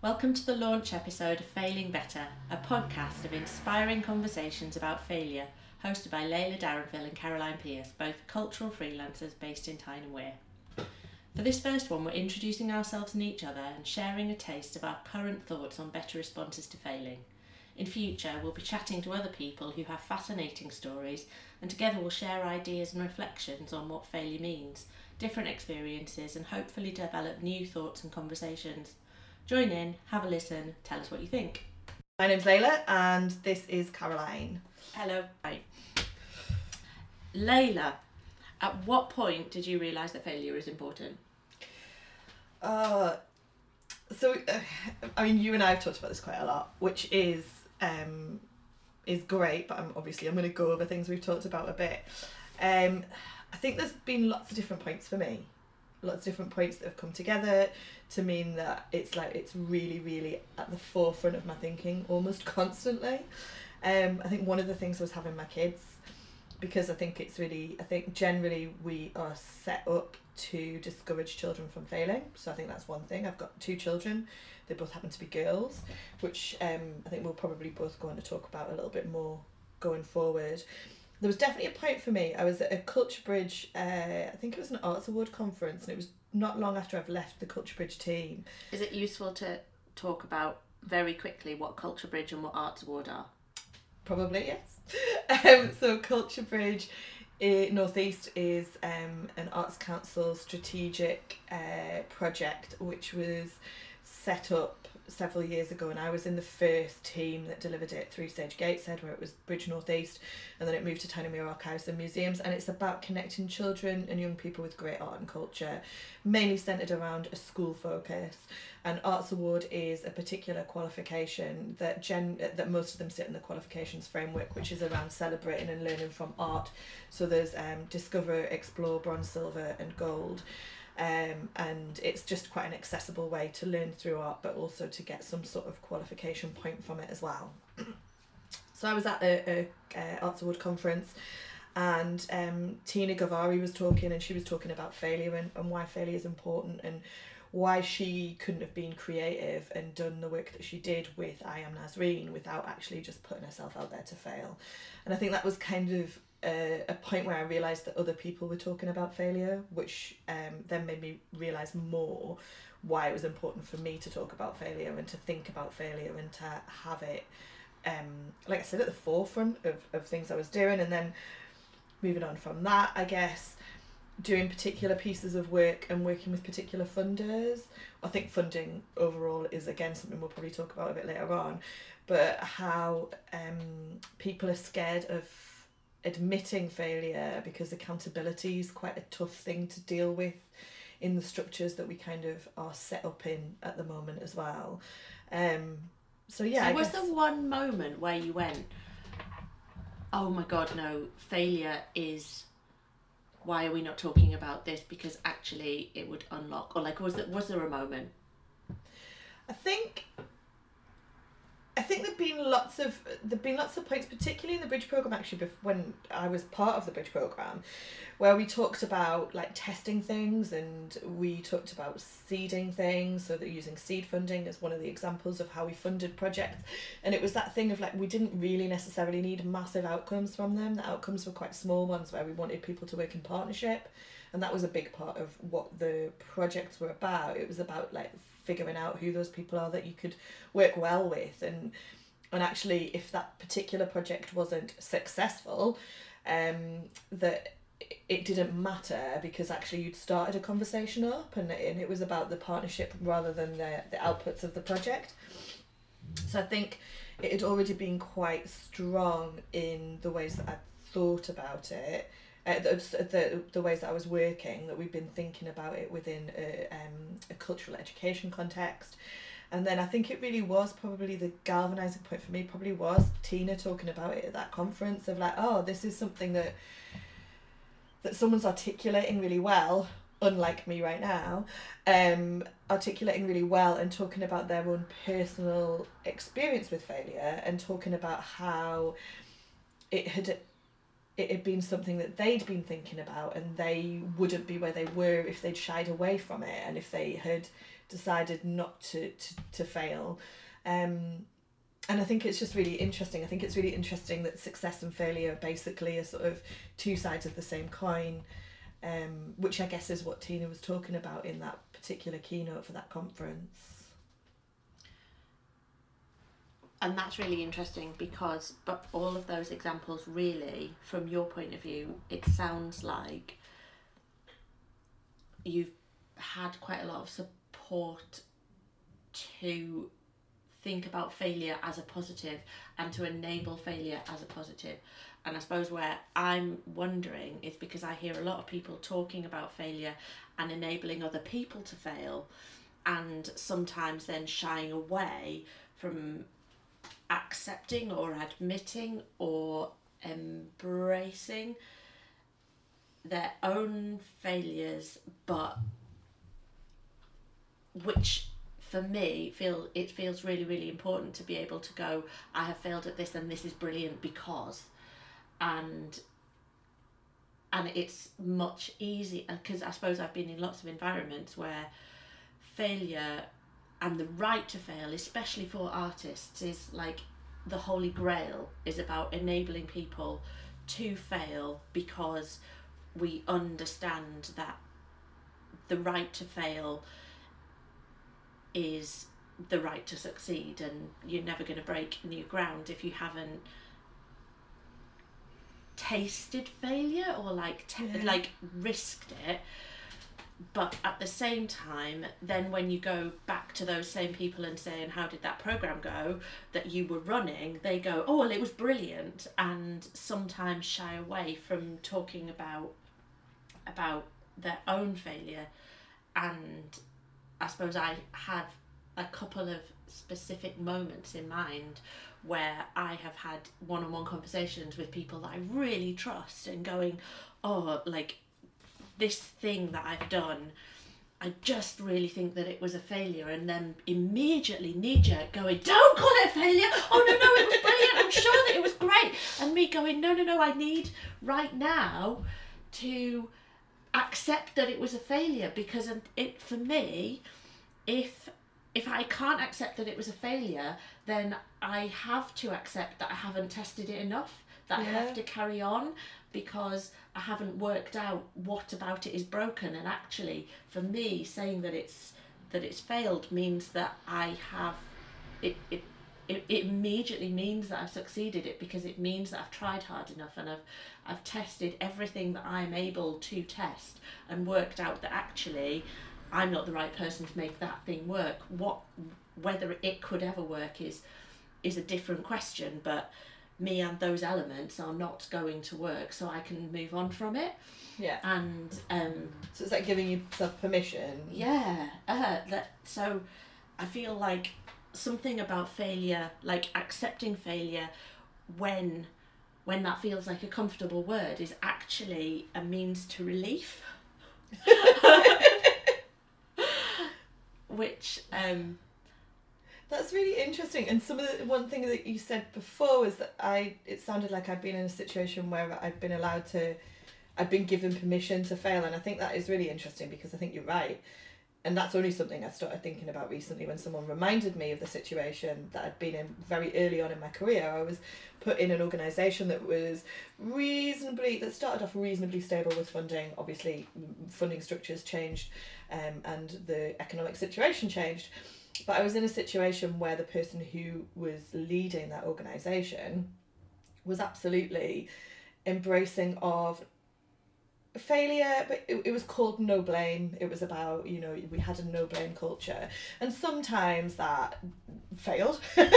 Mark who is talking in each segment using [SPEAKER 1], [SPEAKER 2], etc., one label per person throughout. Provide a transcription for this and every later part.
[SPEAKER 1] Welcome to the launch episode of Failing Better, a podcast of inspiring conversations about failure, hosted by Layla Darrenville and Caroline Pierce, both cultural freelancers based in Tyne and. For this first one, we're introducing ourselves and each other and sharing a taste of our current thoughts on better responses to failing. In future, we'll be chatting to other people who have fascinating stories, and together we'll share ideas and reflections on what failure means, different experiences, and hopefully develop new thoughts and conversations. Join in, have a listen, tell us what you think.
[SPEAKER 2] My name's Layla and this is Caroline.
[SPEAKER 1] Hello. Hi. Layla, at what point did you realise that failure is important?
[SPEAKER 2] Uh, so, uh, I mean, you and I have talked about this quite a lot, which is um, is great, but I'm obviously I'm going to go over things we've talked about a bit. Um, I think there's been lots of different points for me, lots of different points that have come together to mean that it's like it's really, really at the forefront of my thinking almost constantly. Um, I think one of the things was having my kids because I think it's really, I think generally we are set up to discourage children from failing. So I think that's one thing. I've got two children. They both happen to be girls, which um, I think we'll probably both go on to talk about a little bit more going forward. There was definitely a point for me. I was at a Culture Bridge, uh, I think it was an Arts Award conference, and it was not long after I've left the Culture Bridge team.
[SPEAKER 1] Is it useful to talk about very quickly what Culture Bridge and what Arts Award are?
[SPEAKER 2] Probably yes. um, so Culture Bridge uh, Northeast is um, an Arts Council strategic uh, project which was set up several years ago and I was in the first team that delivered it through Sage Gateshead where it was Bridge Northeast and then it moved to and Wear Archives and Museums and it's about connecting children and young people with great art and culture mainly centred around a school focus. And Arts Award is a particular qualification that gen that most of them sit in the qualifications framework which is around celebrating and learning from art. So there's um, Discover, Explore, Bronze, Silver and Gold um, and it's just quite an accessible way to learn through art but also to get some sort of qualification point from it as well so I was at a, a, a Arts Award conference and um, Tina Gharavi was talking and she was talking about failure and, and why failure is important and why she couldn't have been creative and done the work that she did with I Am Nasrine without actually just putting herself out there to fail. And I think that was kind of a, point where I realised that other people were talking about failure, which um, then made me realise more why it was important for me to talk about failure and to think about failure and to have it, um, like I said, at the forefront of, of things I was doing. And then moving on from that, I guess, doing particular pieces of work and working with particular funders. I think funding overall is again something we'll probably talk about a bit later on, but how um, people are scared of admitting failure because accountability is quite a tough thing to deal with in the structures that we kind of are set up in at the moment as well. Um, so yeah.
[SPEAKER 1] So
[SPEAKER 2] I
[SPEAKER 1] was
[SPEAKER 2] guess-
[SPEAKER 1] there one moment where you went, "Oh my God, no! Failure is." Why are we not talking about this? Because actually, it would unlock. Or like, was there was there a moment?
[SPEAKER 2] I think I think there've been lots of there've been lots of points, particularly in the bridge program. Actually, when I was part of the bridge program, where we talked about like testing things and we talked about seeding things, so that using seed funding as one of the examples of how we funded projects, and it was that thing of like we didn't really necessarily need massive outcomes from them. The outcomes were quite small ones where we wanted people to work in partnership, and that was a big part of what the projects were about. It was about like figuring out who those people are that you could work well with and and actually if that particular project wasn't successful um that it didn't matter because actually you'd started a conversation up and, and it was about the partnership rather than the, the outputs of the project so i think it had already been quite strong in the ways that I'd thought about it uh, the, the, the ways that I was working, that we've been thinking about it within a, um, a cultural education context. And then I think it really was probably the galvanizing point for me, probably was Tina talking about it at that conference of like, oh, this is something that that someone's articulating really well, unlike me right now, um, articulating really well and talking about their own personal experience with failure and talking about how it had it had been something that they'd been thinking about and they wouldn't be where they were if they'd shied away from it and if they had decided not to to, to fail. Um, and I think it's just really interesting. I think it's really interesting that success and failure basically are sort of two sides of the same coin, um, which I guess is what Tina was talking about in that particular keynote for that conference.
[SPEAKER 1] And that's really interesting because, but all of those examples, really, from your point of view, it sounds like you've had quite a lot of support to think about failure as a positive and to enable failure as a positive. And I suppose where I'm wondering is because I hear a lot of people talking about failure and enabling other people to fail, and sometimes then shying away from accepting or admitting or embracing their own failures, but which for me feel it feels really really important to be able to go i have failed at this and this is brilliant because. And and it's much easier because i suppose i've been in lots of environments where failure and the right to fail especially for artists is like the holy grail is about enabling people to fail because we understand that the right to fail is the right to succeed and you're never going to break new ground if you haven't tasted failure or like te-
[SPEAKER 2] Yeah.
[SPEAKER 1] like risked it but at the same time then when you go back to those same people and saying how did that program go that you were running they go oh well it was brilliant and sometimes shy away from talking about about their own failure and I suppose I have a couple of specific moments in mind where I have had one on one conversations with people that I really trust and going, oh, like this thing that I've done, I just really think that it was a failure, and then immediately knee jerk going, don't call it a failure. Oh, no, no, it was brilliant. I'm sure that it was great. And me going, no, no, no, I need right now to accept that it was a failure because it for me if if I can't accept that it was a failure then I have to accept that I haven't tested it enough that I have to carry on because I haven't worked out what about it is broken. And actually for me saying that it's that it's failed means that I have it it it, it immediately means that I've succeeded it because it means that I've tried hard enough and I've I've tested everything that I'm able to test and worked out that actually I'm not the right person to make that thing work. What whether it could ever work is is a different question, but me and those elements are not going to work, so I can move on from it.
[SPEAKER 2] Yeah.
[SPEAKER 1] And um,
[SPEAKER 2] So it's like giving yourself permission.
[SPEAKER 1] yeah, uh, that so I feel like something about failure, like accepting failure when when that feels like a comfortable word is actually a means to relief. Which um
[SPEAKER 2] That's really interesting. And some of the one thing that you said before was that I it sounded like I'd been in a situation where I'd been allowed to I'd been given permission to fail and I think that is really interesting because I think you're right. And that's only something I started thinking about recently when someone reminded me of the situation that I'd been in very early on in my career. I was put in an organisation that was reasonably, that started off reasonably stable with funding. Obviously, funding structures changed um, and the economic situation changed. But I was in a situation where the person who was leading that organisation was absolutely embracing of failure but it, it was called no blame. It was about you know we had a no blame culture. And sometimes that failed.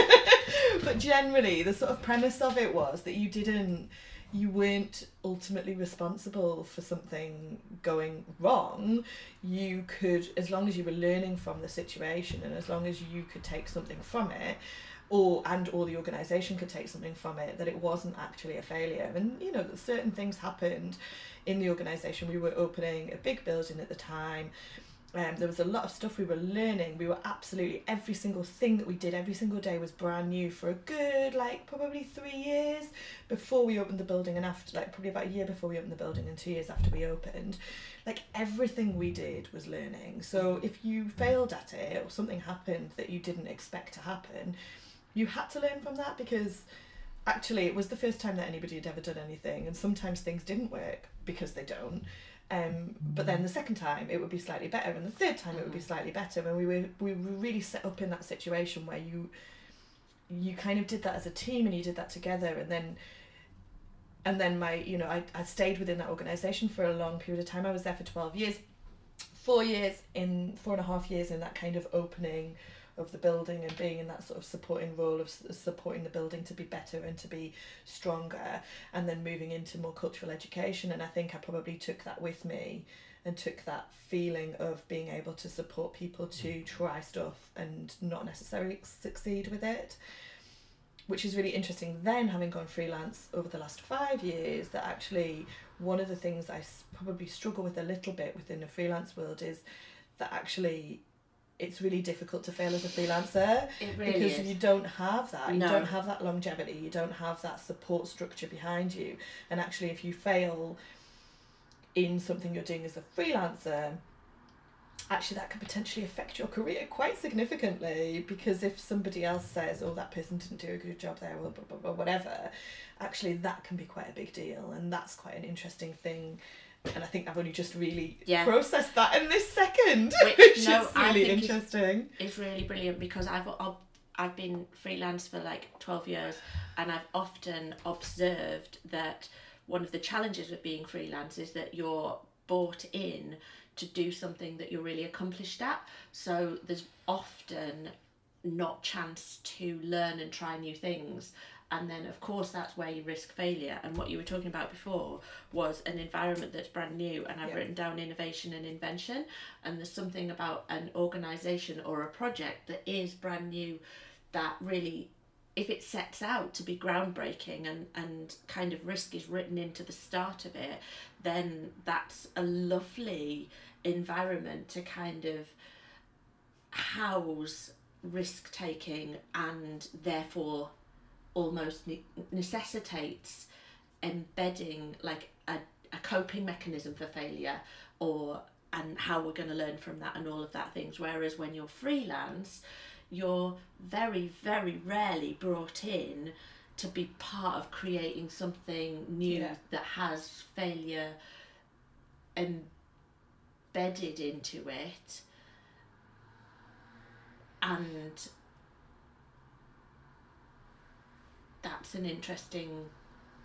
[SPEAKER 2] But generally the sort of premise of it was that you didn't you weren't ultimately responsible for something going wrong. You could as long as you were learning from the situation and as long as you could take something from it or and or the organization could take something from it that it wasn't actually a failure and you know certain things happened in the organization we were opening a big building at the time Um, there was a lot of stuff we were learning. We were absolutely every single thing that we did every single day was brand new for a good like probably three years before we opened the building and after like probably about a year before we opened the building and two years after we opened. Like everything we did was learning. So if you failed at it or something happened that you didn't expect to happen, you had to learn from that because actually it was the first time that anybody had ever done anything and sometimes things didn't work because they don't um, but then the second time it would be slightly better, and the third time it would be slightly better. And we were we were really set up in that situation where you you kind of did that as a team and you did that together, and then and then my you know I I stayed within that organisation for a long period of time. I was there for twelve years, four years in four and a half years in that kind of opening of the building and being in that sort of supporting role of supporting the building to be better and to be stronger and then moving into more cultural education. And I think I probably took that with me and took that feeling of being able to support people to mm. try stuff and not necessarily succeed with it which is really interesting. Then having gone freelance over the last five years that actually one of the things I probably struggle with a little bit within the freelance world is that actually it's really difficult to fail as a freelancer
[SPEAKER 1] really
[SPEAKER 2] because
[SPEAKER 1] is.
[SPEAKER 2] you don't have that.
[SPEAKER 1] No.
[SPEAKER 2] You don't have that longevity. You don't have that support structure behind you. And actually, if you fail in something you're doing as a freelancer, actually that could potentially affect your career quite significantly because if somebody else says, "Oh, that person didn't do a good job there," or blah, blah, blah, whatever, actually that can be quite a big deal, and that's quite an interesting thing. And I think I've only just really
[SPEAKER 1] Yeah.
[SPEAKER 2] processed that in this second,
[SPEAKER 1] Which,
[SPEAKER 2] which,
[SPEAKER 1] no,
[SPEAKER 2] is really interesting.
[SPEAKER 1] It's really brilliant because I've I've, I've been freelance for like 12 years and I've often observed that one of the challenges with being freelance is that you're bought in to do something that you're really accomplished at so there's often not chance to learn and try new things and then of course that's where you risk failure and what you were talking about before was an environment that's brand new and i've
[SPEAKER 2] Yeah.
[SPEAKER 1] written down innovation and invention and there's something about an organization or a project that is brand new that really if it sets out to be groundbreaking and and kind of risk is written into the start of it then that's a lovely environment to kind of house risk taking and therefore almost ne- necessitates embedding like a, a coping mechanism for failure or and how we're going to learn from that and all of that things whereas when you're freelance you're very very rarely brought in to be part of creating something new
[SPEAKER 2] Yeah.
[SPEAKER 1] that has failure embedded into it and that's an interesting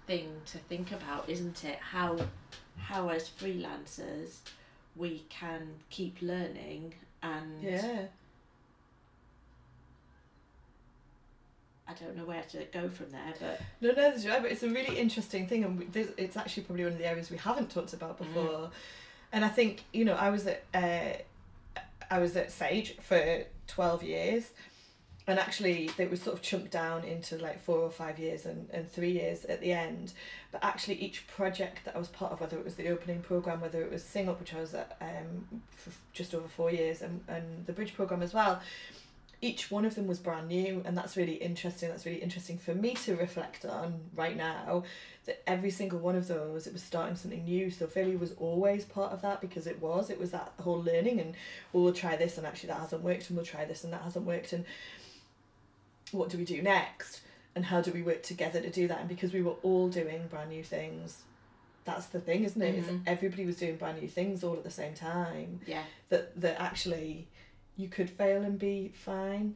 [SPEAKER 1] thing to think about isn't it how how as freelancers we can keep learning and
[SPEAKER 2] Yeah.
[SPEAKER 1] I don't know where to go from there but
[SPEAKER 2] No, no, that's right. But it's a really interesting thing, and it's actually probably one of the areas we haven't talked about before. And I think you know, I was at uh, I was at Sage for twelve years, and actually it was sort of chunked down into like four or five years and, and three years at the end. But actually, each project that I was part of, whether it was the opening program, whether it was Sing Up, which I was at um, for just over four years, and, and the Bridge program as well, each one of them was brand new. And that's really interesting. That's really interesting for me to reflect on right now that every single one of those it was starting something new. So failure was always part of that because it was. It was that whole learning and well, we'll try this and actually that hasn't worked and we'll try this and that hasn't worked. And what do we do next and how do we work together to do that and because we were all doing brand new things that's the thing isn't it Is
[SPEAKER 1] Mhm.
[SPEAKER 2] everybody was doing brand new things all at the same time
[SPEAKER 1] yeah
[SPEAKER 2] that that actually you could fail and be fine.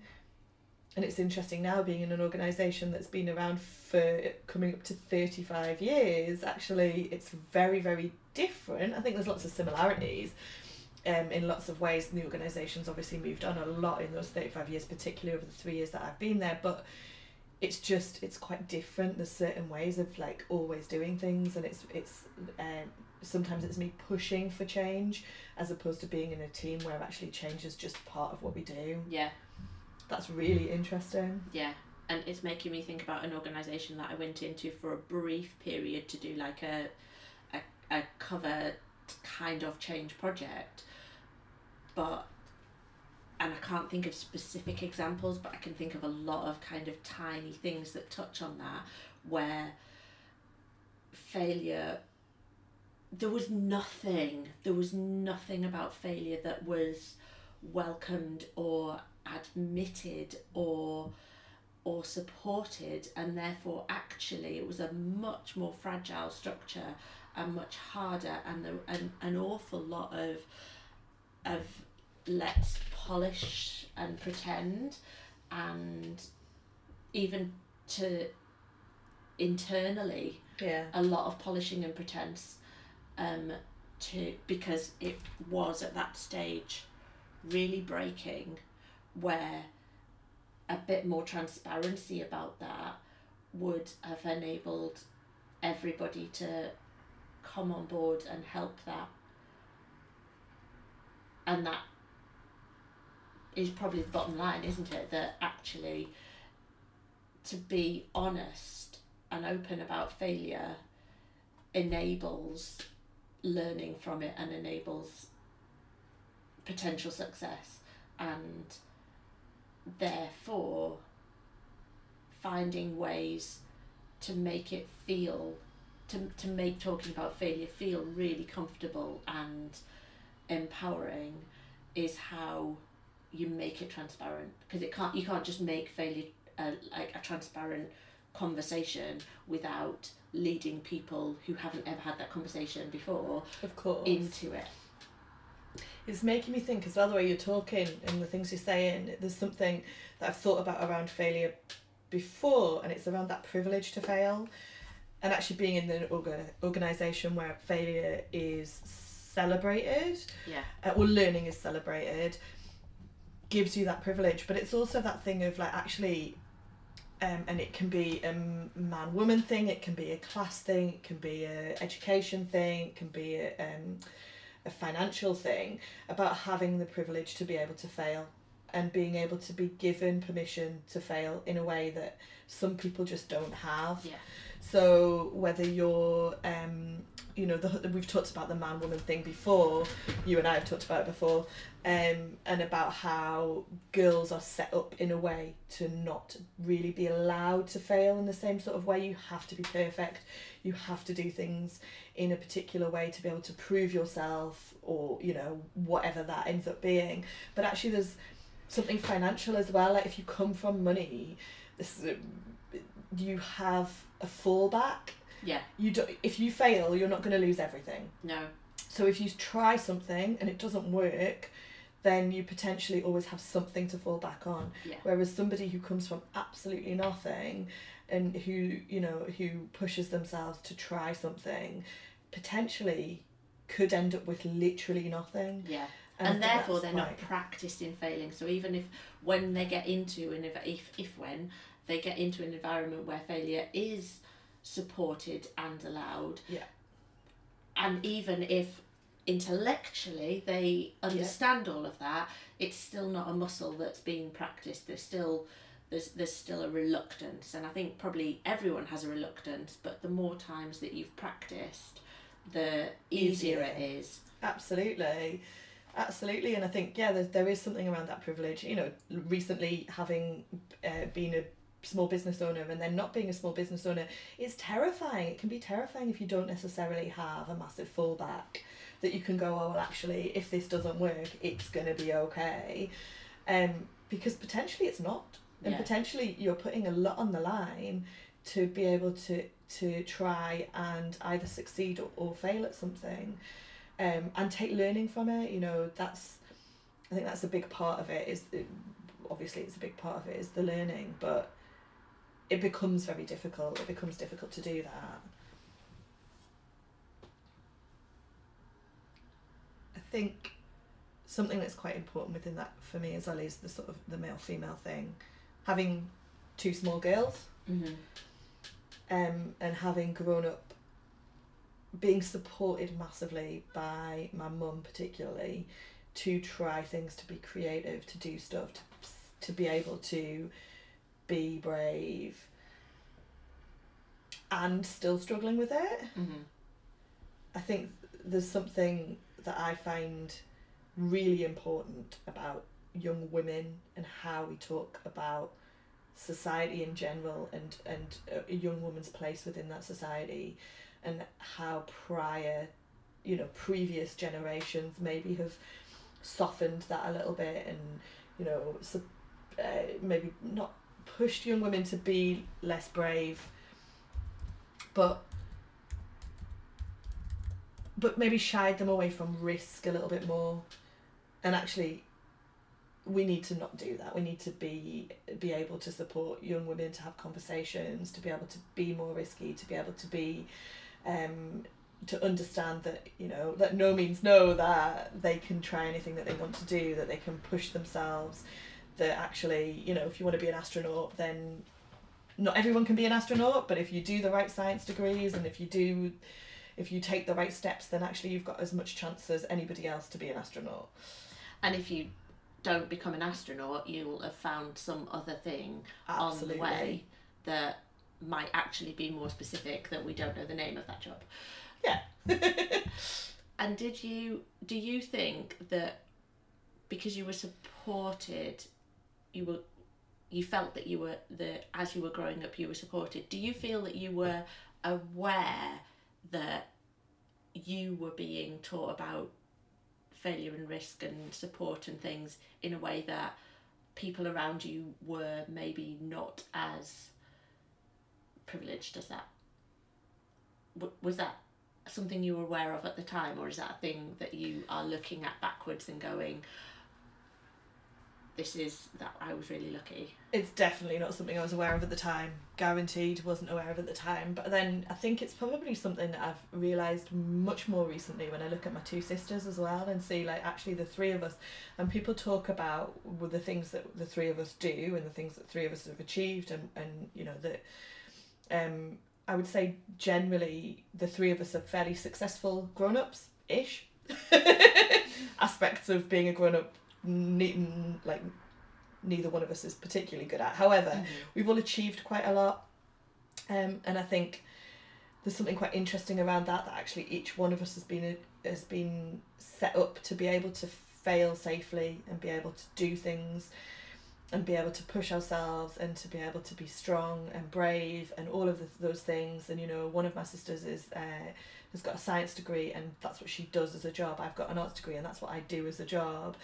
[SPEAKER 2] And it's interesting now being in an organisation that's been around for coming up to 35 years, actually, it's very, very different. I think there's lots of similarities um, in lots of ways. And the organisation's obviously moved on a lot in those 35 years, particularly over the three years that I've been there. But it's just, it's quite different. There's certain ways of like always doing things, and it's, it's, um, sometimes it's me pushing for change as opposed to being in a team where actually change is just part of what we do.
[SPEAKER 1] yeah
[SPEAKER 2] That's really interesting.
[SPEAKER 1] yeah and it's making me think about an organization that I went into for a brief period to do like a a, a cover kind of change project but and I can't think of specific examples, but I can think of a lot of kind of tiny things that touch on that where failure there was nothing there was nothing about failure that was welcomed or admitted or or supported and therefore actually it was a much more fragile structure and much harder and the, an, an awful lot of of let's polish and pretend and even to internally
[SPEAKER 2] Yeah.
[SPEAKER 1] a lot of polishing and pretense um, to because it was at that stage really breaking where a bit more transparency about that would have enabled everybody to come on board and help that and that is probably the bottom line isn't it? That actually to be honest and open about failure enables learning from it and enables potential success. And therefore finding ways to make it feel to, to make talking about failure feel really comfortable and empowering is how you make it transparent because it can't you can't just make failure a, like a transparent conversation without leading people who haven't ever had that conversation before
[SPEAKER 2] Of course.
[SPEAKER 1] into it
[SPEAKER 2] It's making me think as well the way you're talking and the things you're saying. There's something that I've thought about around failure before, and it's around that privilege to fail, and actually being in an orga- organisation where failure is celebrated.
[SPEAKER 1] Yeah.
[SPEAKER 2] Uh, or learning is celebrated. Gives you that privilege. But it's also that thing of like actually um, and it can be a man woman thing it can be a class thing it can be a education thing it can be a, um, a financial thing about having the privilege to be able to fail and being able to be given permission to fail in a way that some people just don't have.
[SPEAKER 1] Yeah
[SPEAKER 2] so whether you're, um, you know, the, we've talked about the man woman thing before. You and I have talked about it before, um, and about how girls are set up in a way to not really be allowed to fail in the same sort of way. You have to be perfect. You have to do things in a particular way to be able to prove yourself, or you know, whatever that ends up being. But actually, there's something financial as well. Like if you come from money, this you have a fallback.
[SPEAKER 1] yeah
[SPEAKER 2] You do, if you fail, you're not going to lose everything.
[SPEAKER 1] no
[SPEAKER 2] So if you try something and it doesn't work, then you potentially always have something to fall back on.
[SPEAKER 1] Yeah.
[SPEAKER 2] Whereas somebody who comes from absolutely nothing and who, you know, who pushes themselves to try something potentially could end up with literally nothing.
[SPEAKER 1] yeah
[SPEAKER 2] I
[SPEAKER 1] and therefore they're not practiced in failing so even if when they get into an ev- if, if when they get into an environment where failure is supported and allowed
[SPEAKER 2] Yeah.
[SPEAKER 1] and even if intellectually they understand all of that it's still not a muscle that's being practiced there's still there's there's still a reluctance and i think probably everyone has a reluctance but the more times that you've practiced the easier it is
[SPEAKER 2] Absolutely. Absolutely. And I think, yeah, there, there is something around that privilege. You know, recently having uh, been a small business owner and then not being a small business owner is terrifying. It can be terrifying if you don't necessarily have a massive fallback that you can go, oh, well, actually, if this doesn't work, it's going to be okay. Um, because potentially it's not. And
[SPEAKER 1] Yeah.
[SPEAKER 2] potentially you're putting a lot on the line to be able to, to try and either succeed or, or fail at something um, and take learning from it. You know, that's I think that's a big part of it. Is obviously it's a big part of it is the learning, but it becomes very difficult. It becomes difficult to do that. I think something that's quite important within that for me as well is the sort of the male female thing. Having two small girls
[SPEAKER 1] mm-hmm.
[SPEAKER 2] um, and having grown up being supported massively by my mum particularly to try things to be creative to do stuff to, to be able to be brave and still struggling with it
[SPEAKER 1] Mm-hmm.
[SPEAKER 2] i think there's something that i find really important about young women and how we talk about society in general and and a young woman's place within that society and how prior you know previous generations maybe have softened that a little bit and you know so, uh, maybe not pushed young women to be less brave but but maybe shied them away from risk a little bit more. And actually we need to not do that. We need to be be able to support young women to have conversations to be able to be more risky to be able to be um to understand that you know that no means no that they can try anything that they want to do that they can push themselves that actually you know if you want to be an astronaut then not everyone can be an astronaut but if you do the right science degrees and if you do if you take the right steps then actually you've got as much chance as anybody else to be an astronaut
[SPEAKER 1] And if you don't become an astronaut, you'll have found some other thing
[SPEAKER 2] absolutely
[SPEAKER 1] on the way that might actually be more specific that we don't know the name of that job. Yeah. and did you do you think that because you were supported, you were you felt that you were the as you were growing up you were supported. Do you feel that you were aware that you were being taught about failure and risk and support and things in a way that people around you were maybe not as privileged as that? Was that something you were aware of at the time, or is that a thing that you are looking at backwards and going, "This is that I was really lucky."
[SPEAKER 2] it's definitely not something I was aware of at the time. Guaranteed, wasn't aware of at the time. But then I think it's probably something that I've realised much more recently when I look at my two sisters as well and see like actually the three of us and people talk about the things that the three of us do and the things that three of us have achieved and, and you know that um I would say generally the three of us are fairly successful grown ups ish. Aspects of being a grown up ne- like neither one of us is particularly good at. However, we've all achieved quite a lot. Um, and I think there's something quite interesting around that that actually each one of us has been a, has been set up to be able to fail safely and be able to do things and be able to push ourselves and to be able to be strong and brave and all of the, those things and you know one of my sisters is uh, has got a science degree and that's what she does as a job. I've got an arts degree and that's what I do as a job.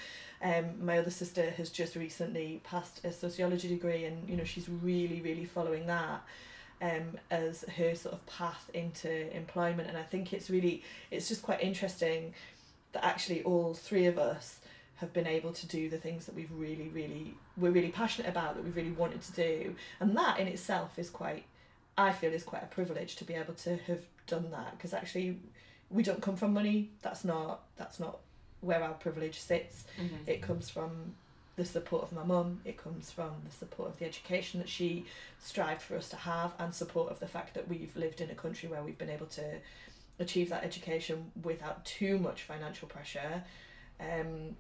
[SPEAKER 2] Um, my other sister has just recently passed a sociology degree and you know she's really really following that um, as her sort of path into employment. And I think it's really it's just quite interesting that actually all three of us have been able to do the things that we've really really we're really passionate about that we've really wanted to do. And that in itself is quite I feel is quite a privilege to be able to have done that because actually we don't come from money. That's not that's not where our privilege sits.
[SPEAKER 1] Mm-hmm.
[SPEAKER 2] it comes from the support of my mum. It comes from the support of the education that she strived for us to have and support of the fact that we've lived in a country where we've been able to achieve that education without too much financial pressure. Um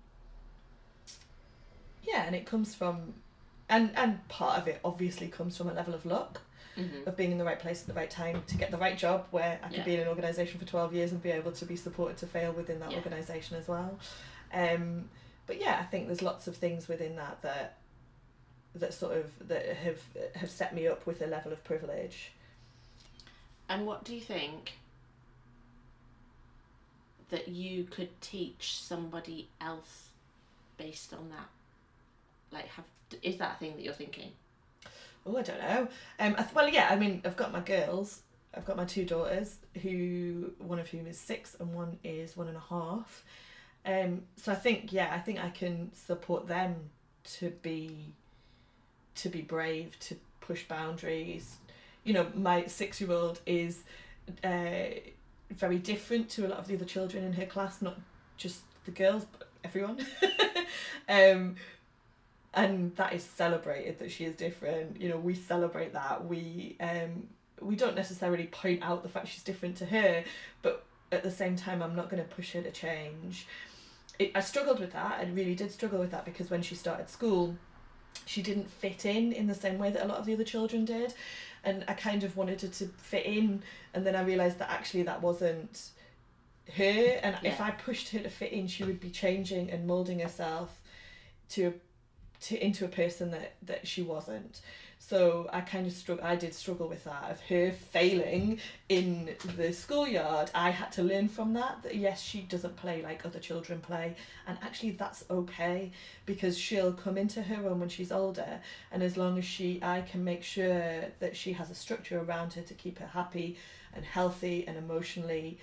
[SPEAKER 2] yeah and it comes from and and part of it obviously comes from a level of luck
[SPEAKER 1] Mm-hmm.
[SPEAKER 2] of being in the right place at the right time to get the right job where I could
[SPEAKER 1] Yeah.
[SPEAKER 2] be in an organisation for 12 years and be able to be supported to fail within that
[SPEAKER 1] Yeah.
[SPEAKER 2] organisation as well. Um, but yeah, I think there's lots of things within that that that sort of that have have set me up with a level of privilege.
[SPEAKER 1] And what do you think that you could teach somebody else based on that? Like, have is that a thing that you're thinking?
[SPEAKER 2] Oh, I don't know. Um, th- well, yeah, I mean, I've got my girls. I've got my two daughters, who one of whom is six and one is one and a half. Um, so I think, yeah, I think I can support them to be, to be brave, to push boundaries. You know, my six-year-old is, uh, very different to a lot of the other children in her class. Not just the girls, but everyone. um, and that is celebrated that she is different. You know we celebrate that. We um we don't necessarily point out the fact she's different to her but at the same time i'm not going to push her to change. It, i struggled with that. I really did struggle with that because when she started school she didn't fit in in the same way that a lot of the other children did. And i kind of wanted her to fit in and then i realized that actually that wasn't her, and if I pushed her to fit in, she would be changing and molding herself to to into a person that that she wasn't. So I kind of struggle. I did struggle with that of her failing in the schoolyard. I had to learn from that that yes, she doesn't play like other children play, and actually that's okay because she'll come into her own when she's older, and as long as she, I can make sure that she has a structure around her to keep her happy and healthy and emotionally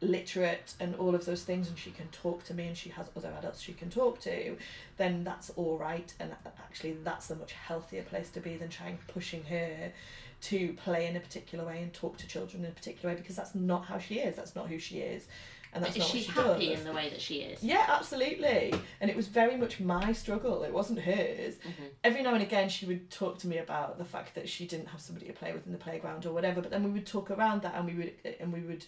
[SPEAKER 2] literate and all of those things and she can talk to me and she has other adults she can talk to then that's all right and actually that's a much healthier place to be than trying pushing her to play in a particular way and talk to children in a particular way because that's not how she is that's not who she is and that's not
[SPEAKER 1] she,
[SPEAKER 2] what she
[SPEAKER 1] happy
[SPEAKER 2] does
[SPEAKER 1] in the way that she is?
[SPEAKER 2] yeah, absolutely. And it was very much my struggle. It wasn't hers.
[SPEAKER 1] Mhm.
[SPEAKER 2] Every now and again, she would talk to me about the fact that she didn't have somebody to play with in the playground or whatever. But then we would talk around that, and we would and we would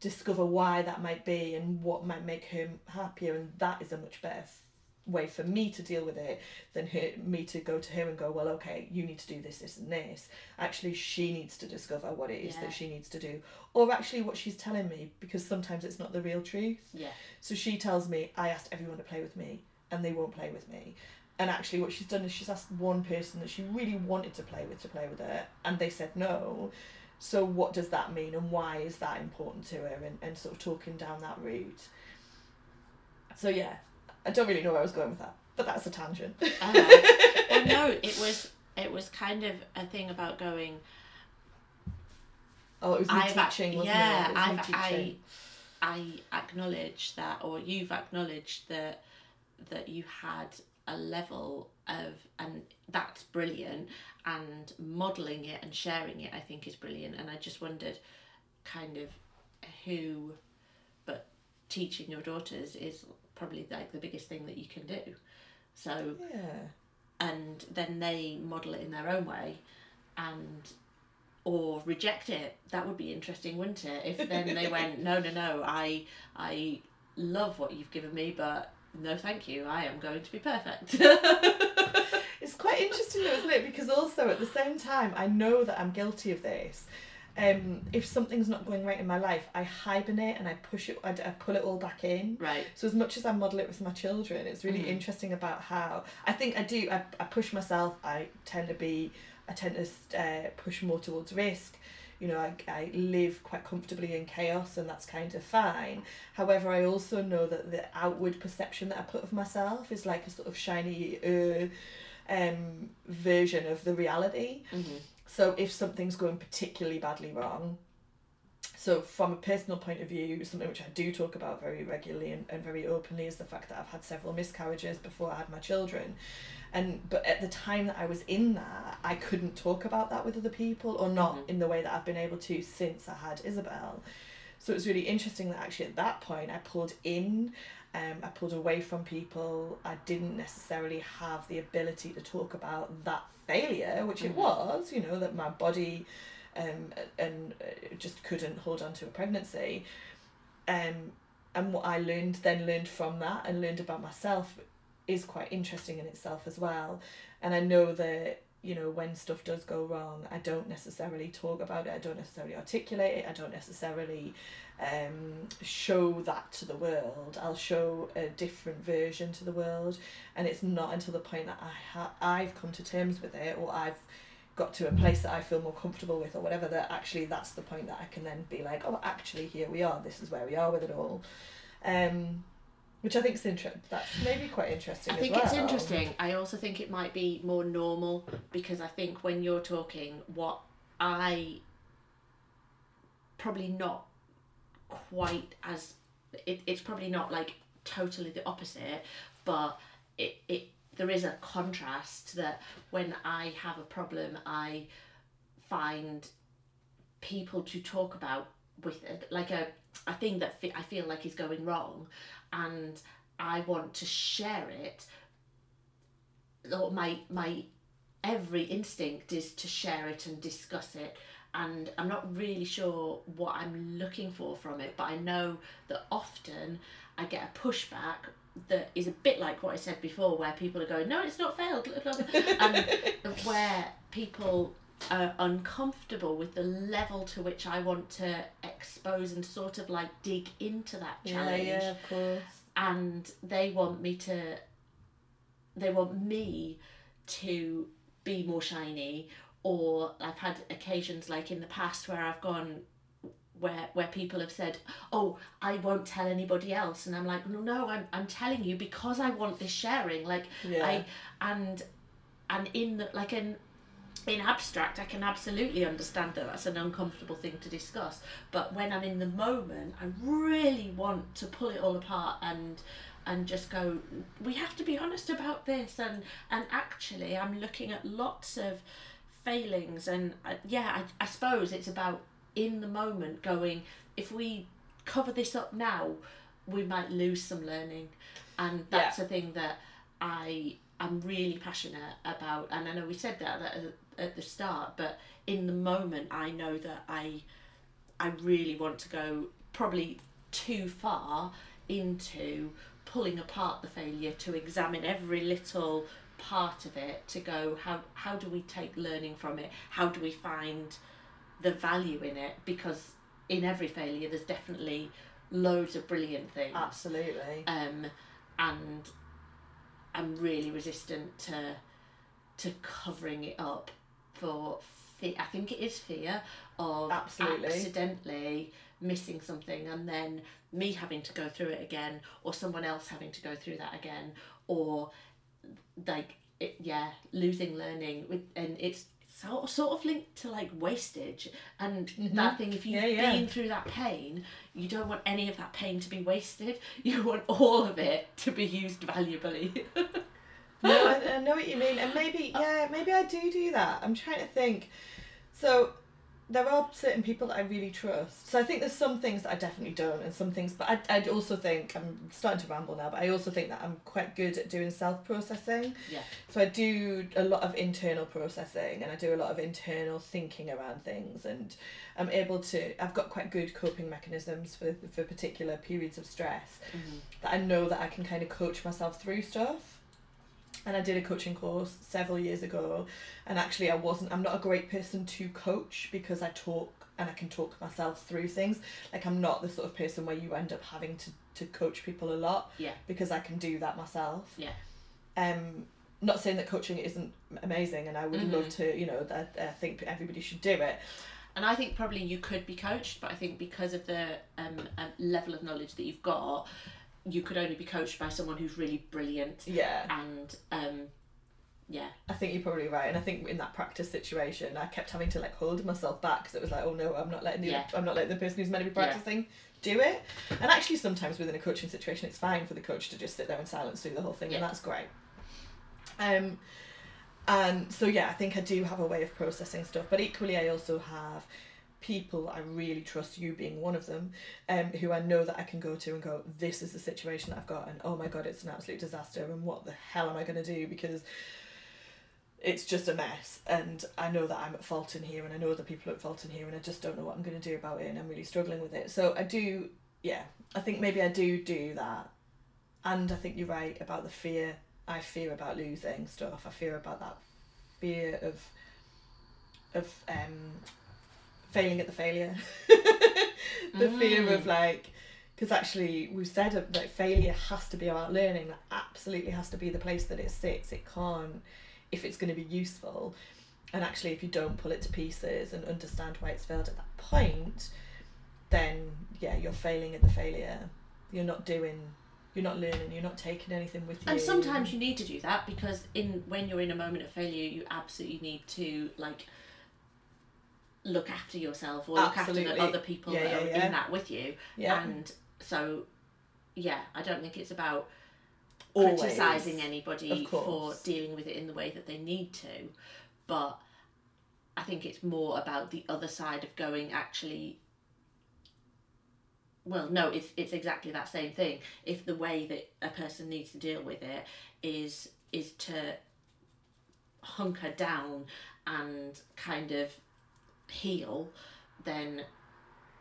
[SPEAKER 2] discover why that might be and what might make her happier. And that is a much better f- way for me to deal with it than her, me to go to her and go, well, okay, you need to do this, this, and this. Actually, she needs to discover what it is
[SPEAKER 1] Yeah.
[SPEAKER 2] that she needs to do, or actually what she's telling me, because sometimes it's not the real truth.
[SPEAKER 1] Yeah.
[SPEAKER 2] So she tells me, I asked everyone to play with me and they won't play with me. And actually, what she's done is she's asked one person that she really wanted to play with to play with her, and they said no. So, what does that mean, and why is that important to her, and, and sort of talking down that route. So, yeah, I don't really know where I was going with that, but that's a tangent.
[SPEAKER 1] Uh, well, no, it was it was kind of a thing about going.
[SPEAKER 2] Oh, it was me
[SPEAKER 1] I've ac-
[SPEAKER 2] teaching, wasn't
[SPEAKER 1] yeah,
[SPEAKER 2] it? it was
[SPEAKER 1] I've, I. I acknowledge that, or you've acknowledged that that you had a level of, and that's brilliant. And modeling it and sharing it, I think, is brilliant. And I just wondered, kind of, who, but teaching your daughters is probably like the biggest thing that you can do. So
[SPEAKER 2] Yeah.
[SPEAKER 1] and then they model it in their own way and or reject it that would be interesting wouldn't it if then they went no no no i i love what you've given me but no thank you i am going to be perfect
[SPEAKER 2] It's quite interesting though, isn't it? Because also at the same time, I know that I'm guilty of this. Um, if something's not going right in my life, I hibernate and I push it, I, I pull it all back in.
[SPEAKER 1] right
[SPEAKER 2] So as much as I model it with my children, it's really
[SPEAKER 1] Mhm.
[SPEAKER 2] interesting about how I think I do. I, I push myself. I tend to be. I tend to uh, push more towards risk. You know, I, I live quite comfortably in chaos, and that's kind of fine. However, I also know that the outward perception that I put of myself is like a sort of shiny uh, um, version of the reality.
[SPEAKER 1] mm-hmm.
[SPEAKER 2] So if something's going particularly badly wrong, so from a personal point of view, something which I do talk about very regularly and, and very openly is the fact that I've had several miscarriages before I had my children. And but at the time that I was in that, I couldn't talk about that with other people or not
[SPEAKER 1] Mhm.
[SPEAKER 2] in the way that I've been able to since I had Isabel. So it was really interesting that actually at that point I pulled in, um, I pulled away from people. I didn't necessarily have the ability to talk about that failure, which it
[SPEAKER 1] Mhm.
[SPEAKER 2] was, you know, that my body um, and uh, just couldn't hold on to a pregnancy. Um, and what I learned, then learned from that and learned about myself is quite interesting in itself as well. And I know that, you know, when stuff does go wrong, I don't necessarily talk about it, I don't necessarily articulate it, I don't necessarily um, show that to the world. I'll show a different version to the world. And it's not until the point that I ha- I've come to terms with it or I've got to a place that I feel more comfortable with or whatever that actually that's the point that I can then be like, oh, actually here we are. This is where we are with it all. Um, which I think is interesting. that's maybe quite interesting.
[SPEAKER 1] I think it's interesting. I also think it might be more normal because I think when you're talking, what I probably not quite as it, it's probably not like totally the opposite, but it, it there is a contrast that when I have a problem, I find people to talk about with it, like a a thing that I feel like is going wrong, and I want to share it. Or my my every instinct is to share it and discuss it, and I'm not really sure what I'm looking for from it, but I know that often I get a pushback that is a bit like what I said before, where people are going, "No, it's not failed," um, and where people are uncomfortable with the level to which I want to expose and sort of like dig into that challenge.
[SPEAKER 2] Yeah, yeah, of course.
[SPEAKER 1] And they want me to, they want me to be more shiny. Or I've had occasions like in the past where I've gone, where where people have said, "Oh, I won't tell anybody else," and I'm like, "No, no, I'm I'm telling you because I want this sharing." Like
[SPEAKER 2] Yeah.
[SPEAKER 1] I and and in the like in in abstract, I can absolutely understand that that's an uncomfortable thing to discuss. But when I'm in the moment, I really want to pull it all apart and and just go. We have to be honest about this, and and actually, I'm looking at lots of failings, and uh, yeah, I, I suppose it's about in the moment going. If we cover this up now, we might lose some learning, and that's a thing that I am really passionate about. And I know we said that at, at the start, but in the moment, I know that I I really want to go probably too far into pulling apart the failure to examine every little part of it to go how how do we take learning from it how do we find the value in it because in every failure there's definitely loads of brilliant things
[SPEAKER 2] Absolutely.
[SPEAKER 1] um, and I'm really resistant to to covering it up for fear. I think it is fear of
[SPEAKER 2] Absolutely.
[SPEAKER 1] accidentally missing something and then me having to go through it again or someone else having to go through that again or like it, yeah losing learning with and it's sort sort of linked to like wastage and that thing if you've
[SPEAKER 2] Mm-hmm. Yeah, yeah.
[SPEAKER 1] been through that pain you don't want any of that pain to be wasted you want all of it to be used valuably
[SPEAKER 2] no, I, I know what you mean, and maybe yeah, maybe I do do that. I'm trying to think. So there are certain people that I really trust. So I think there's some things that I definitely don't, and some things. But I I also think I'm starting to ramble now. But I also think that I'm quite good at doing self processing.
[SPEAKER 1] yeah
[SPEAKER 2] So I do a lot of internal processing, and I do a lot of internal thinking around things, and I'm able to. I've got quite good coping mechanisms for for particular periods of stress mm-hmm. that I know that I can kind of coach myself through stuff. And I did a coaching course several years ago, and actually I wasn't. I'm not a great person to coach because I talk and I can talk myself through things. Like I'm not the sort of person where you end up having to to coach people a lot
[SPEAKER 1] yeah
[SPEAKER 2] because I can do that myself.
[SPEAKER 1] Yeah.
[SPEAKER 2] Um, not saying that coaching isn't amazing, and I would
[SPEAKER 1] Mhm.
[SPEAKER 2] love to. You know, that I think everybody should do it.
[SPEAKER 1] and I think probably you could be coached but I think because of the um, um, level of knowledge that you've got you could only be coached by someone who's really brilliant
[SPEAKER 2] Yeah.
[SPEAKER 1] and um, yeah
[SPEAKER 2] I think you're probably right, and I think in that practice situation, I kept having to like hold myself back because it was like, oh no, I'm not letting the
[SPEAKER 1] Yeah.
[SPEAKER 2] I'm not letting the person who's meant to be
[SPEAKER 1] Yeah.
[SPEAKER 2] practicing do it. And actually, sometimes within a coaching situation, it's fine for the coach to just sit there in silence do the whole thing,
[SPEAKER 1] Yeah.
[SPEAKER 2] and that's great. Um, and so yeah, I think I do have a way of processing stuff, but equally, I also have people I really trust, you being one of them, um, who I know that I can go to and go, this is the situation I've got, and oh my god, it's an absolute disaster, and what the hell am I going to do? Because it's just a mess, and I know that I'm at fault in here, and I know that people are at fault in here, and I just don't know what I'm going to do about it, and I'm really struggling with it. So I do, yeah, I think maybe I do do that, and I think you're right about the fear. I fear about losing stuff. I fear about that fear of of um failing at the failure. The fear of mm. like because actually we've said that failure has to be about learning. That absolutely has to be the place that it sits. It can't if it's going to be useful. And actually if you don't pull it to pieces and understand why it's failed at that point then yeah you're failing at the failure. You're not doing you're not learning you're not taking anything with you.
[SPEAKER 1] and sometimes you need to do that because in when you're in a moment of failure you absolutely need to like look after yourself or look after the other people
[SPEAKER 2] Yeah,
[SPEAKER 1] that
[SPEAKER 2] yeah,
[SPEAKER 1] are
[SPEAKER 2] yeah.
[SPEAKER 1] in that with you.
[SPEAKER 2] Yeah.
[SPEAKER 1] And so yeah i don't think it's about
[SPEAKER 2] Always.
[SPEAKER 1] criticizing anybody for dealing with it in the way that they need to but i think it's more about the other side of going actually well no it's it's exactly that same thing. If the way that a person needs to deal with it is is to hunker down and kind of heal then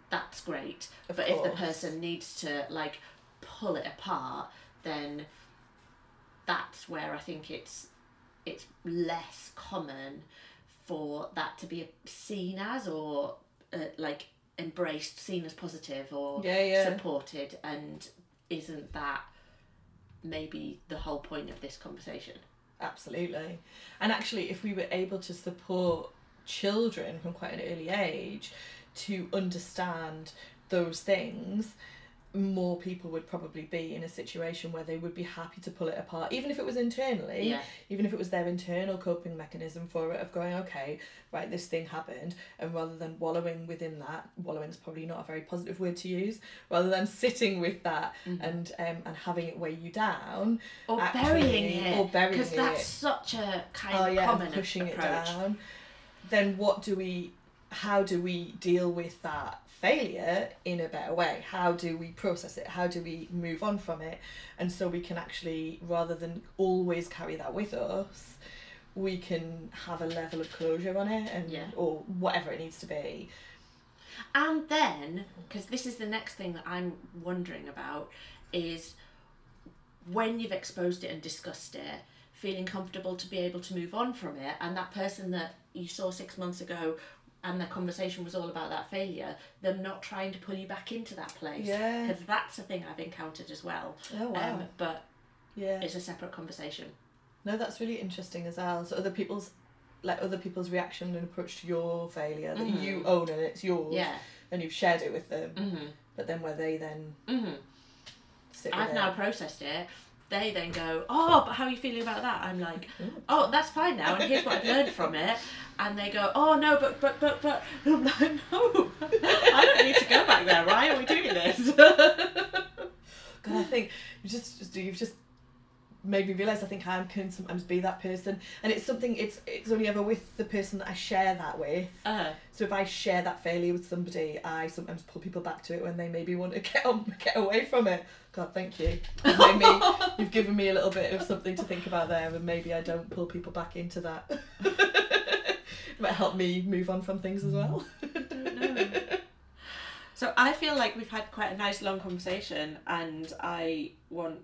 [SPEAKER 1] that's great
[SPEAKER 2] Of
[SPEAKER 1] but if the person needs to like pull it apart then that's where i think it's it's less common for that to be seen as or uh, like embraced, seen as positive or
[SPEAKER 2] Yeah, yeah.
[SPEAKER 1] supported, and isn't that maybe the whole point of this conversation?
[SPEAKER 2] Absolutely. And actually, if we were able to support children from quite an early age to understand those things, more people would probably be in a situation where they would be happy to pull it apart, even if it was internally,
[SPEAKER 1] Yeah.
[SPEAKER 2] even if it was their internal coping mechanism for it, of going, okay, right, this thing happened, and rather than wallowing within that, wallowing is probably not a very positive word to use, rather than sitting with that and um, and having it weigh you down,
[SPEAKER 1] Or
[SPEAKER 2] Actually,
[SPEAKER 1] burying it.
[SPEAKER 2] or burying
[SPEAKER 1] Because that's such a kind
[SPEAKER 2] oh
[SPEAKER 1] of
[SPEAKER 2] yeah,
[SPEAKER 1] common
[SPEAKER 2] pushing
[SPEAKER 1] approach.
[SPEAKER 2] it down, then what do we, how do we deal with that failure in a better way? How do we process it? How do we move on from it? And so we can actually, rather than always carry that with us, we can have a level of closure on it and
[SPEAKER 1] Yeah.
[SPEAKER 2] or whatever it needs to be.
[SPEAKER 1] And then, because this is the next thing that I'm wondering about, is when you've exposed it and discussed it, feeling comfortable to be able to move on from it, and that person that you saw six months ago and the conversation was all about that failure, them not trying to pull you back into that place.
[SPEAKER 2] Yeah.
[SPEAKER 1] Because that's a thing I've encountered as well.
[SPEAKER 2] Oh wow.
[SPEAKER 1] Um, but
[SPEAKER 2] yeah.
[SPEAKER 1] it's a separate conversation.
[SPEAKER 2] No, that's really interesting as well. So other people's like other people's reaction and approach to your failure that
[SPEAKER 1] Mhm.
[SPEAKER 2] you own and it's yours
[SPEAKER 1] Yeah.
[SPEAKER 2] and you've shared it with them.
[SPEAKER 1] Mm-hmm.
[SPEAKER 2] But then where they then
[SPEAKER 1] Mm-hmm.
[SPEAKER 2] sit
[SPEAKER 1] I've
[SPEAKER 2] it.
[SPEAKER 1] now processed it. They then go, oh, but how are you feeling about that? I'm like, oh, that's fine now, and here's what I've learned from it. And they go, oh no, but but but but. I'm like, no, I don't need to go back there. Why are we doing this?
[SPEAKER 2] God, I think you just, just you've just made me realise I think I can sometimes be that person and it's something it's it's only ever with the person that I share that with.
[SPEAKER 1] uh,
[SPEAKER 2] So if I share that failure with somebody, I sometimes pull people back to it when they maybe want to get on, get away from it. God, thank you. You've, made me, you've given me a little bit of something to think about there, and maybe I don't pull people back into that. it might help me move on from things as well.
[SPEAKER 1] so I feel like we've had quite a nice long conversation, and I want.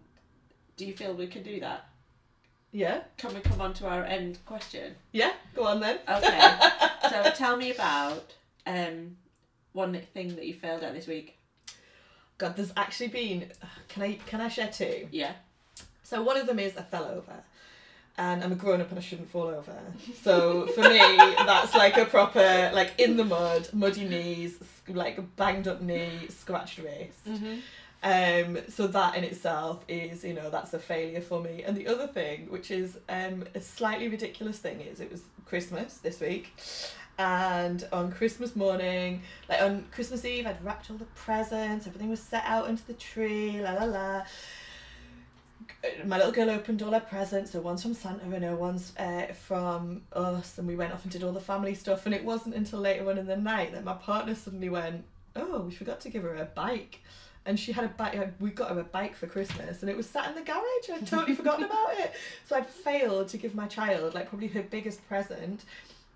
[SPEAKER 1] Do you feel we can do that?
[SPEAKER 2] Yeah,
[SPEAKER 1] Can we come on to our end question?
[SPEAKER 2] yeah. Go on then.
[SPEAKER 1] Okay. so tell me about um, one thing that you failed at this week.
[SPEAKER 2] God, there's actually been. Can I can I share two?
[SPEAKER 1] Yeah.
[SPEAKER 2] So one of them is I fell over. And I'm a grown up and I shouldn't fall over. So for me, that's like a proper, like in the mud, muddy knees, like banged up knee, scratched wrist.
[SPEAKER 1] Mm-hmm.
[SPEAKER 2] Um, so that in itself is, you know, that's a failure for me. And the other thing, which is um, a slightly ridiculous thing, is it was Christmas this week. And on Christmas morning, like on Christmas Eve, I'd wrapped all the presents, everything was set out into the tree, la la la. My little girl opened all her presents, so one's from Santa and her one's uh, from us, and we went off and did all the family stuff. And it wasn't until later on in the night that my partner suddenly went, Oh, we forgot to give her a bike and she had a bike. uh, We got her a bike for Christmas, and it was sat in the garage. I'd totally forgotten about it. So I'd failed to give my child like probably her biggest present,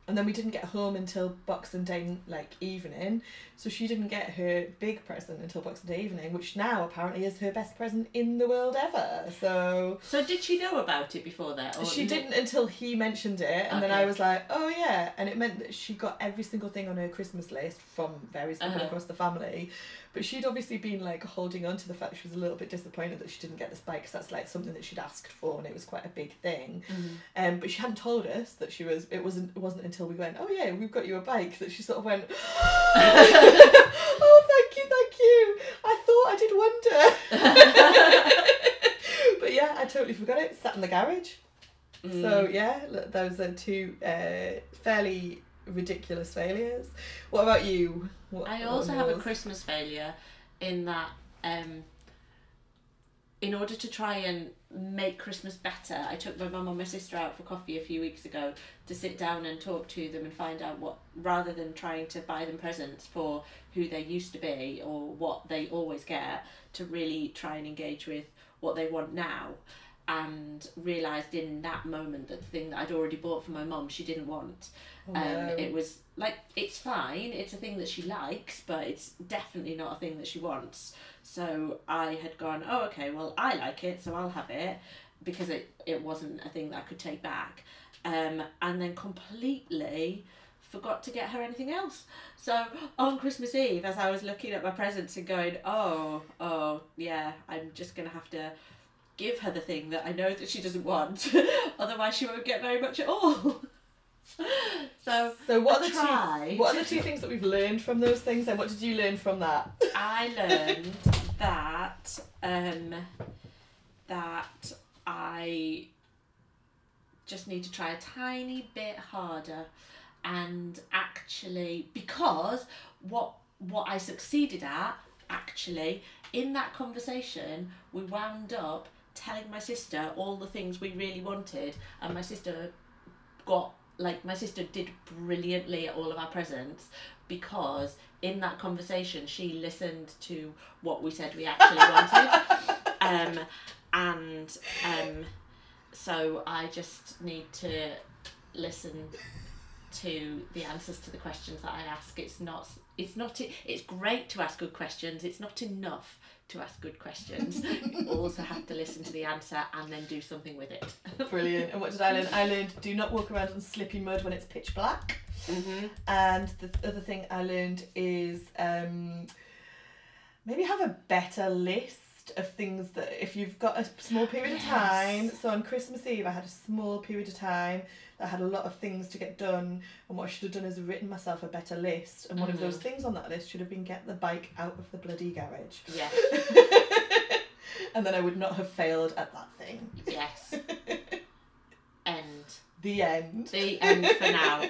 [SPEAKER 2] and then we didn't get home until Boxing Day like evening. So she didn't get her big present until Boxing Day evening, which now apparently is her best present in the world ever. So
[SPEAKER 1] So did she know about it before that? Or
[SPEAKER 2] she didn't until he mentioned it, and then
[SPEAKER 1] Okay.
[SPEAKER 2] I was like, "Oh yeah," and it meant that she got every single thing on her Christmas list from various people
[SPEAKER 1] Uh-huh.
[SPEAKER 2] across the family. But she'd obviously been like holding on to the fact that she was a little bit disappointed that she didn't get this bike because that's like something that she'd asked for, and it was quite a big thing.
[SPEAKER 1] Mhm.
[SPEAKER 2] Um, but she hadn't told us that she was. It wasn't. It wasn't until we went, "Oh yeah, we've got you a bike," that she sort of went, "Oh thank you, thank you. I thought I did wonder." but yeah, I totally forgot it. Sat in the garage.
[SPEAKER 1] Mm.
[SPEAKER 2] So yeah, those are two uh, fairly ridiculous failures. What about you? What,
[SPEAKER 1] I also have a? Christmas failure in that um, in order to try and make Christmas better, I took my mum and my sister out for coffee a few weeks ago to sit down and talk to them and find out what, rather than trying to buy them presents for who they used to be or what they always get, to really try and engage with what they want now. And realised in that moment that the thing that I'd already bought for my mum she didn't want.
[SPEAKER 2] Oh,
[SPEAKER 1] Um,
[SPEAKER 2] no.
[SPEAKER 1] it was like it's fine. It's a thing that she likes, but it's definitely not a thing that she wants. So I had gone, oh okay, well I like it, so I'll have it because it it wasn't a thing that I could take back. um, and then completely forgot to get her anything else. So on Christmas Eve, as I was looking at my presents and going, oh, oh, yeah, I'm just going to have to give her the thing that I know that she doesn't want, otherwise she won't get very much at all. so
[SPEAKER 2] So what
[SPEAKER 1] I
[SPEAKER 2] are the
[SPEAKER 1] tried.
[SPEAKER 2] two what are the two things that we've learned from those things and what did you learn from that?
[SPEAKER 1] I learned that um, that I just need to try a tiny bit harder and actually because what what I succeeded at actually in that conversation we wound up telling my sister all the things we really wanted and my sister got like my sister did brilliantly at all of our presents because in that conversation she listened to what we said we actually wanted um, and um, so I just need to listen to the answers to the questions that I ask. It's not. It's not. It's great to ask good questions. It's not enough to ask good questions. you also have to listen to the answer and then do something with it.
[SPEAKER 2] Brilliant. And what did I learn? I learned do not walk around on slippy mud when it's pitch black.
[SPEAKER 1] Mm-hmm.
[SPEAKER 2] And the other thing I learned is um, maybe have a better list of things that if you've got a small period of time. So on Christmas Eve, I had a small period of time I had a lot of things to get done. And what I should have done is written myself a better list. And one of
[SPEAKER 1] Mhm.
[SPEAKER 2] those things on that list should have been get the bike out of the bloody garage.
[SPEAKER 1] Yeah.
[SPEAKER 2] and then I would not have failed at that thing.
[SPEAKER 1] Yes. End.
[SPEAKER 2] The end.
[SPEAKER 1] The end for now.